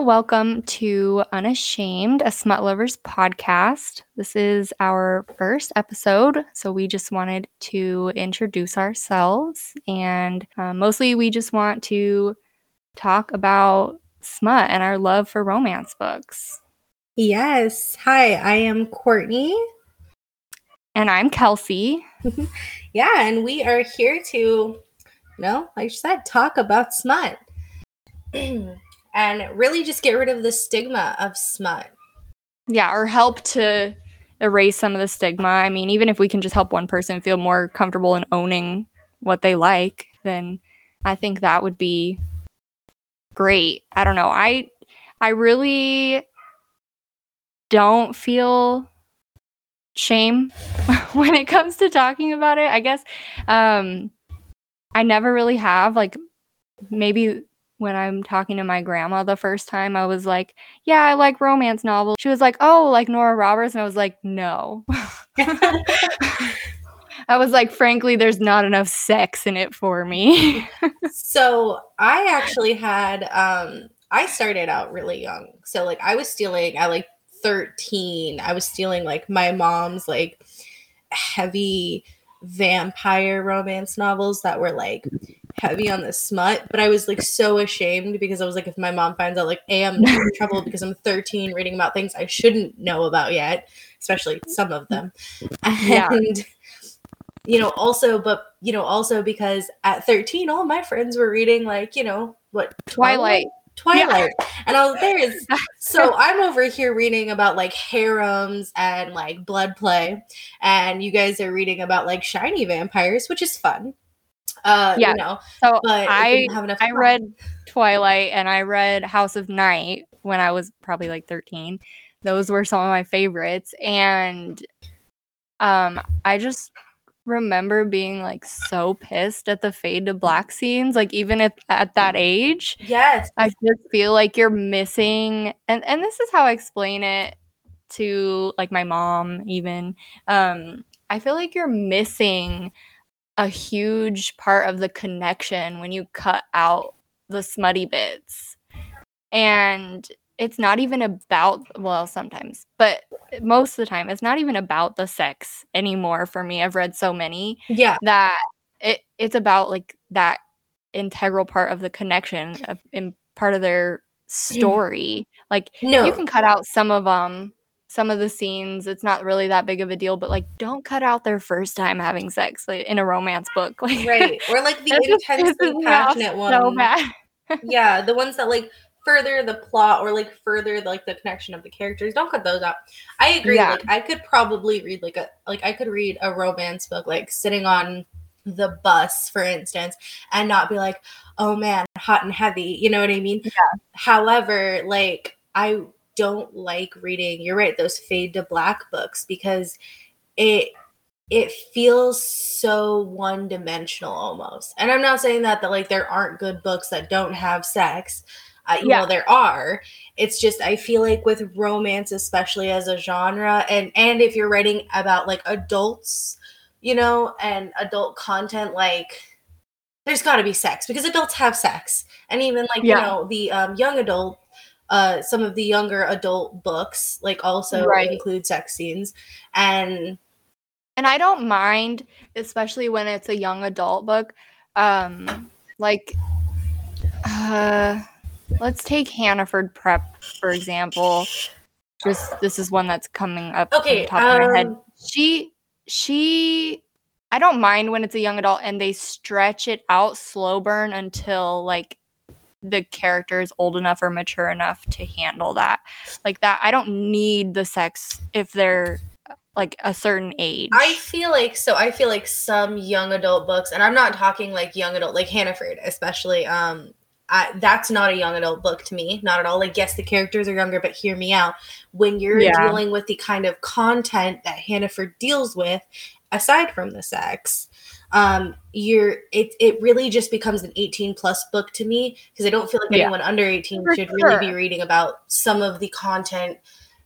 welcome to Unashamed, a Smut Lovers podcast. This is our first episode, so we just wanted to introduce ourselves, and uh, mostly we just want to talk about smut and our love for romance books. Yes. Hi, I am Courtney. And I'm Kelsey. yeah, and we are here to, you know, like you said, talk about smut. and really just get rid of the stigma of smut. Yeah, or help to erase some of the stigma. I mean, even if we can just help one person feel more comfortable in owning what they like, then I think that would be great. I don't know. I I really don't feel shame when it comes to talking about it. I guess um I never really have like maybe when I'm talking to my grandma the first time, I was like, Yeah, I like romance novels. She was like, Oh, like Nora Roberts. And I was like, No. I was like, frankly, there's not enough sex in it for me. so I actually had um I started out really young. So like I was stealing at like 13. I was stealing like my mom's like heavy vampire romance novels that were like heavy on the smut, but I was like so ashamed because I was like, if my mom finds out, like, A, I'm in trouble because I'm 13 reading about things I shouldn't know about yet, especially some of them. Yeah. And, you know, also, but, you know, also because at 13, all my friends were reading, like, you know, what, Twilight. Twilight. Yeah. And I was there is so I'm over here reading about like harems and like blood play. And you guys are reading about like shiny vampires, which is fun. Uh, yeah. You know, so I I read Twilight and I read House of Night when I was probably like 13. Those were some of my favorites, and um, I just remember being like so pissed at the fade to black scenes like even at, at that age yes i just feel like you're missing and and this is how i explain it to like my mom even um i feel like you're missing a huge part of the connection when you cut out the smutty bits. And it's not even about well sometimes but most of the time it's not even about the sex anymore for me i've read so many yeah that it it's about like that integral part of the connection of, in part of their mm-hmm. story like no. you can cut out some of them some of the scenes it's not really that big of a deal but like don't cut out their first time having sex like, in a romance book like right or like the intensely passionate ones so bad. yeah the ones that like further the plot or like further like the connection of the characters don't cut those out i agree yeah. like i could probably read like a like i could read a romance book like sitting on the bus for instance and not be like oh man hot and heavy you know what i mean yeah. however like i don't like reading you're right those fade to black books because it it feels so one dimensional almost and i'm not saying that that like there aren't good books that don't have sex uh, you yeah. know there are it's just i feel like with romance especially as a genre and and if you're writing about like adults you know and adult content like there's got to be sex because adults have sex and even like yeah. you know the um, young adult uh, some of the younger adult books like also right. include sex scenes. And and i don't mind especially when it's a young adult book um like uh let's take hannaford prep for example. Just this is one that's coming up okay top um, of my head. um, she she i don't mind when it's a young adult and they stretch it out slow burn until like the character is old enough or mature enough to handle that. Like that, I don't need the sex if they're like a certain age. I feel like so. I feel like some young adult books, and I'm not talking like young adult, like Hannaford, especially. Um, I, that's not a young adult book to me, not at all. Like, yes, the characters are younger, but hear me out. When you're yeah. dealing with the kind of content that Hannaford deals with, aside from the sex, um you're it it really just becomes an 18 plus book to me because i don't feel like yeah. anyone under 18 For should sure. really be reading about some of the content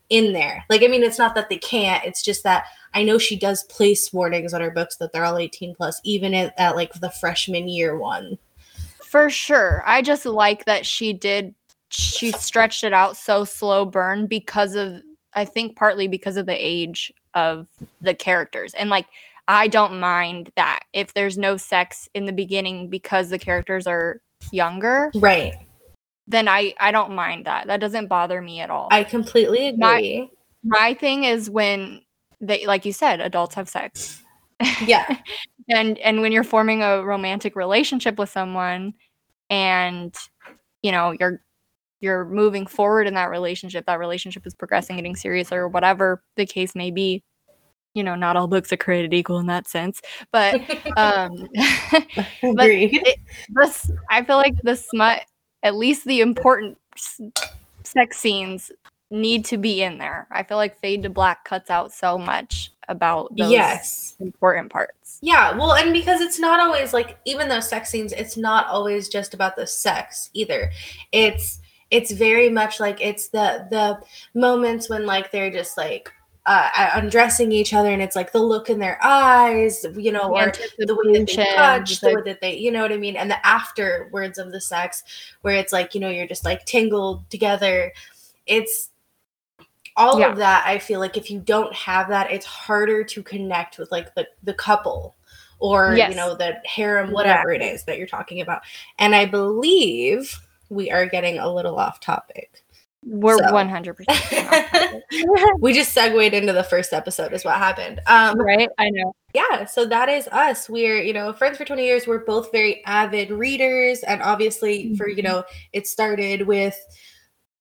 in there like i mean it's not that they can't it's just that i know she does place warnings on her books that they're all 18 plus even at, at like the freshman year one for sure i just like that she did she stretched it out so slow burn because of I think partly because of the age of the characters. And like I don't mind that if there's no sex in the beginning because the characters are younger. Right. Then I I don't mind that. That doesn't bother me at all. I completely agree. My, my thing is when they like you said adults have sex. Yeah. and and when you're forming a romantic relationship with someone and you know you're you're moving forward in that relationship that relationship is progressing getting serious or whatever the case may be you know not all books are created equal in that sense but um but it, this i feel like the smut at least the important sex scenes need to be in there i feel like fade to black cuts out so much about those yes. important parts Yeah, well, and because it's not always like even those sex scenes, it's not always just about the sex either. It's it's very much like it's the the moments when like they're just like uh, undressing each other, and it's like the look in their eyes, you know, or the way that they touch, the way that they, you know what I mean, and the afterwards of the sex, where it's like you know you're just like tangled together. It's all Yeah. of that i feel like if you don't have that it's harder to connect with like the the couple or Yes. you know the harem whatever it is that you're talking about and i believe we are getting a little off topic we're 100% we just segued into the first episode is what happened. Um right? I know. yeah so that is us. We're you know friends for 20 years. We're both very avid readers and obviously for you know it started with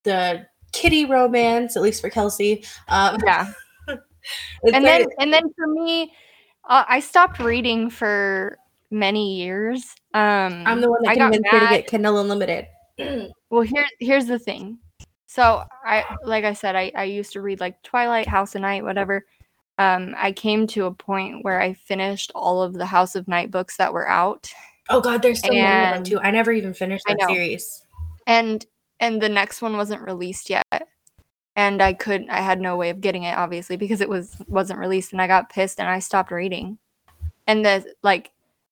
the kitty romance at least for kelsey. Um yeah. And then and then for me uh, i stopped reading for many years. Um i'm the one that I convinced her to get kindle unlimited. Well here here's the thing so i like i said I, I used to read like twilight house of night whatever. Um i came to a point where i finished all of the house of night books that were out. Oh god there's so many of them too. I never even finished I that know. series. And and the next one wasn't released yet. And i couldn't. i had no way of getting it obviously because it was wasn't released and i got pissed and i stopped reading. And the like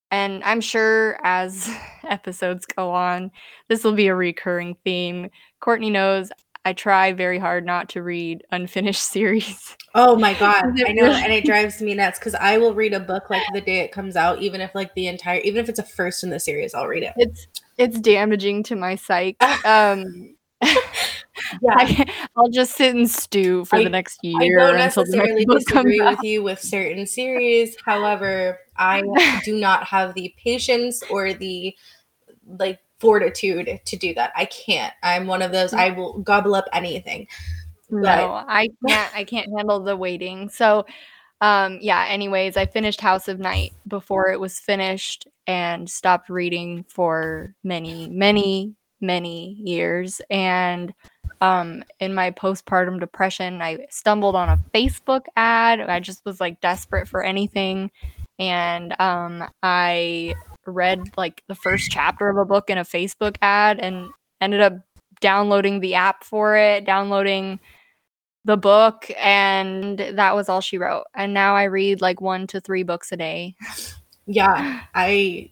and i'm sure as episodes go on this will be a recurring theme. Courtney knows i try very hard not to read unfinished series oh my god i know and it drives me nuts because i will read a book like the day it comes out even if like the entire even if it's a first in the series i'll read it it's it's damaging to my psyche um yeah I, i'll just sit and stew for I- the next year. I don't necessarily next book comes disagree with you with certain series. However, I do not have the patience or the like fortitude to do that. I can't. I'm one of those I will gobble up anything. No, I can't. I can't handle the waiting. So, um, yeah. Anyways, I finished House of Night before it was finished, and stopped reading for many, many, many years. And um, in my postpartum depression, I stumbled on a Facebook ad. I just was like desperate for anything, and um, I read like the first chapter of a book in a Facebook ad, and ended up downloading the app for it, downloading the book and that was all she wrote and now i read like one to three books a day Yeah, I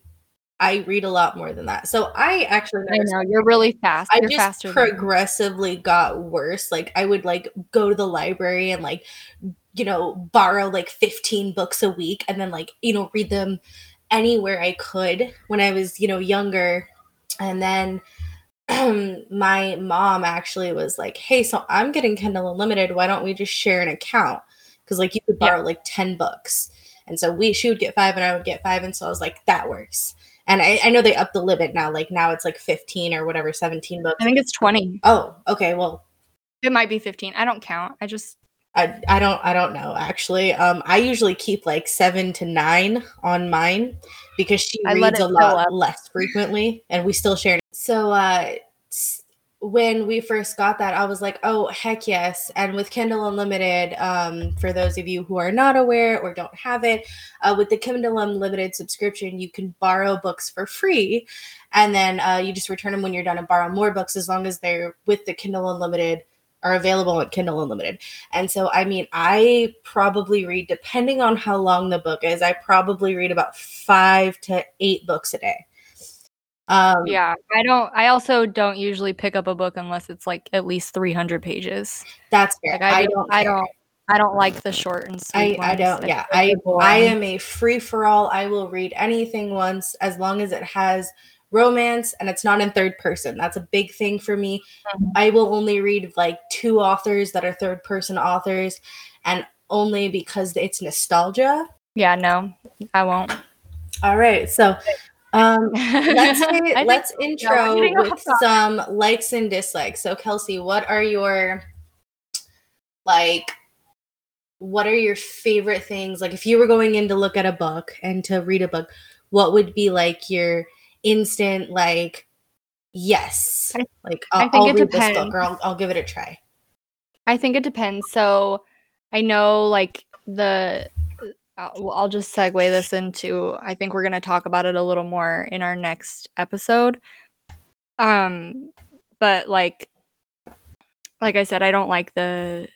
I read a lot more than that. So I actually i know you're really fast I you're just faster than me. progressively got worse. Like I would like go to the library and like you know borrow like 15 books a week and then like you know read them anywhere I could when I was you know younger. And then my mom actually was like, "Hey, so I'm getting Kindle Unlimited. Why don't we just share an account? Because like you could Yeah. borrow like 10 books." And so we she would get five and I would get five. And so I was like, that works. And I, I know they up the limit now. Like now it's like 15 or whatever, 17 books. i think it's 20 Oh, okay. Well, it might be 15 i don't count i just I, I don't I don't know actually. Um, I usually keep like seven to nine on mine because she I reads a lot less frequently, and we still share. So uh, when we first got that, I was like, oh heck yes! And with Kindle Unlimited, um, for those of you who are not aware or don't have it, uh, with the Kindle Unlimited subscription, you can borrow books for free, and then uh, you just return them when you're done and borrow more books as long as they're with the Kindle Unlimited are available on Kindle Unlimited. And so, I mean, I probably read, depending on how long the book is, I probably read about five to eight books a day. Um, Yeah, I don't. I also don't usually pick up a book unless it's like at least three hundred pages. that's fair. Like I, I do- don't. I care. don't. I don't like the short and sweet. I ones. don't. I Yeah, I. I am a free for all. I will read anything once as long as it has romance and it's not in third person. That's a big thing for me. Mhm. I will only read like two authors that are third person authors, and only because it's nostalgia. Yeah, no, I won't. All right, so um, let's think- let's intro with some likes and dislikes. So Kelsey, what are your like what are your favorite things? Like if you were going in to look at a book and to read a book, what would be like your instant like yes. I- like I I'll, think I'll it read this book or depends. I'll, I'll give it a try. I think it depends. So I know like the uh, I'll just segue this into I think we're going to talk about it a little more in our next episode. Um but like like I said I don't like the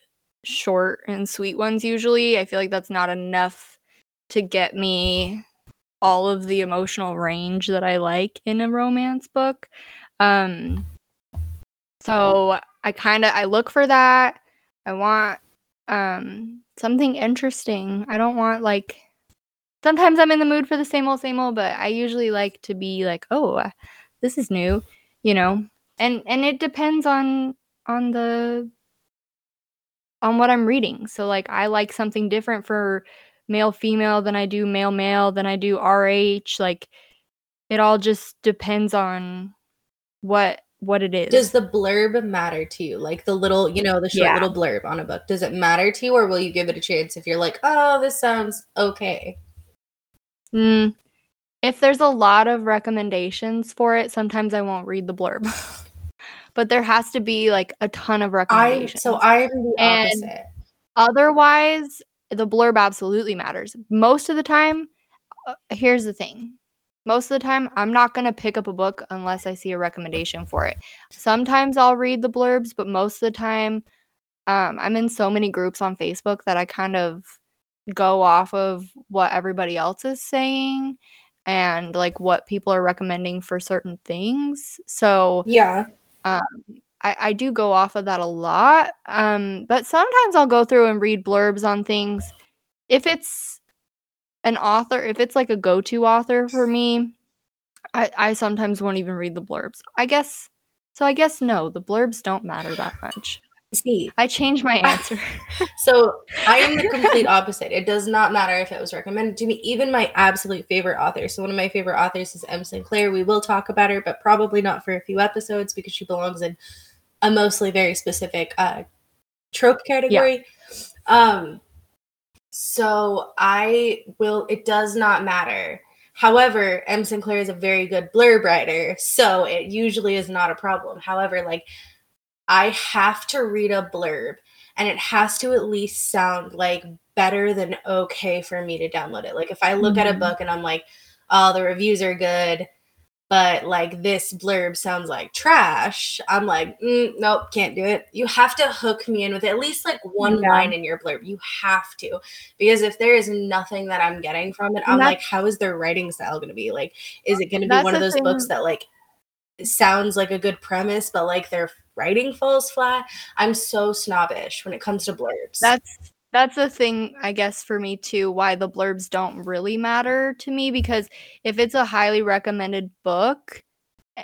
short and sweet ones usually. I feel like that's not enough to get me all of the emotional range that I like in a romance book. Um so I kind of I look for that. I want um something interesting. I don't want like sometimes I'm in the mood for the same old same old, but I usually like to be like, "Oh, uh, this is new," you know. And and it depends on on the on what I'm reading. So like I like something different for male female than I do male male than I do RH like it all just depends on what what it is. Does the blurb matter to you? Like the little, you know, the short Yeah. little blurb on a book. Does it matter to you or will you give it a chance if you're like, "Oh, this sounds okay." Mm, if there's a lot of recommendations for it, sometimes I won't read the blurb. but there has to be like a ton of recommendations. I so I am the And- opposite. Otherwise, the blurb absolutely matters. Most of the time, uh, here's the thing. Most of the time, I'm not going to pick up a book unless I see a recommendation for it. Sometimes I'll read the blurbs, but most of the time, um, I'm in so many groups on Facebook that I kind of go off of what everybody else is saying and like what people are recommending for certain things. So, Yeah. I, I do go off of that a lot. Um, but sometimes I'll go through and read blurbs on things. If it's an author, if it's like a go-to author for me, I, I sometimes won't even read the blurbs. I guess so I guess no, the blurbs don't matter that much. See, I changed my answer. so I am the complete opposite. It does not matter if it was recommended to me. Even my absolute favorite author. So one of my favorite authors is M. Sinclair. We will talk about her, but probably not for a few episodes because she belongs in a mostly very specific uh trope category. Um so I will it does not matter. However, M. Sinclair is a very good blurb writer, so it usually is not a problem. However, like I have to read a blurb and it has to at least sound like better than okay for me to download it. Like if I look at a Mhm. book and I'm like, oh, the reviews are good, but like this blurb sounds like trash, I'm like, mm, nope, can't do it. You have to hook me in with at least like one Yeah. line in your blurb. You have to, because if there is nothing that I'm getting from it, And I'm like, how is their writing style going to be? Like, is it going to be one of those books that like sounds like a good premise, but like their writing falls flat? I'm so snobbish when it comes to blurbs. That's that's the thing I guess for me too why the blurbs don't really matter to me because if it's a highly recommended book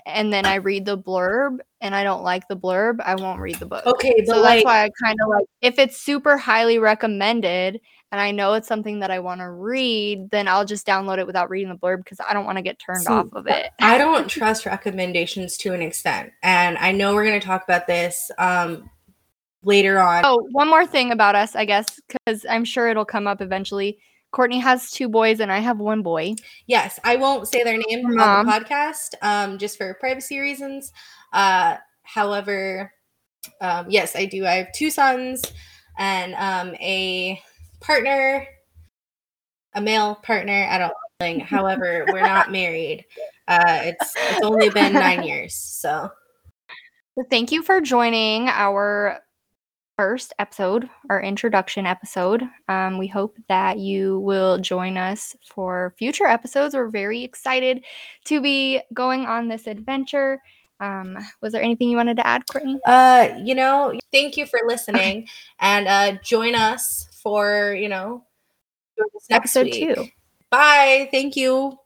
and then I read the blurb and I don't like the blurb, I won't read the book. okay, but So like, that's why I kind of like if it's super highly recommended and I know it's something that I want to read, then I'll just download it without reading the blurb because I don't want to get turned off of it. I don't trust recommendations to an extent, and I know we're going to talk about this um later on. Oh, one more thing about us, I guess, because I'm sure it'll come up eventually. Courtney has two boys and I have one boy. Yes, I won't say their name on the podcast, um, just for privacy reasons. Uh, however, um, yes, I do. I have two sons and um, a partner, a male partner. I don't. However, we're not married. Uh, it's it's only been nine years, so So thank you for joining our first episode, our introduction episode. Um, we hope that you will join us for future episodes. We're very excited to be going on this adventure. Um, was there anything you wanted to add, Courtney? Uh, you know, thank you for listening and uh join us for, you know, Episode week. two. Bye. Thank you.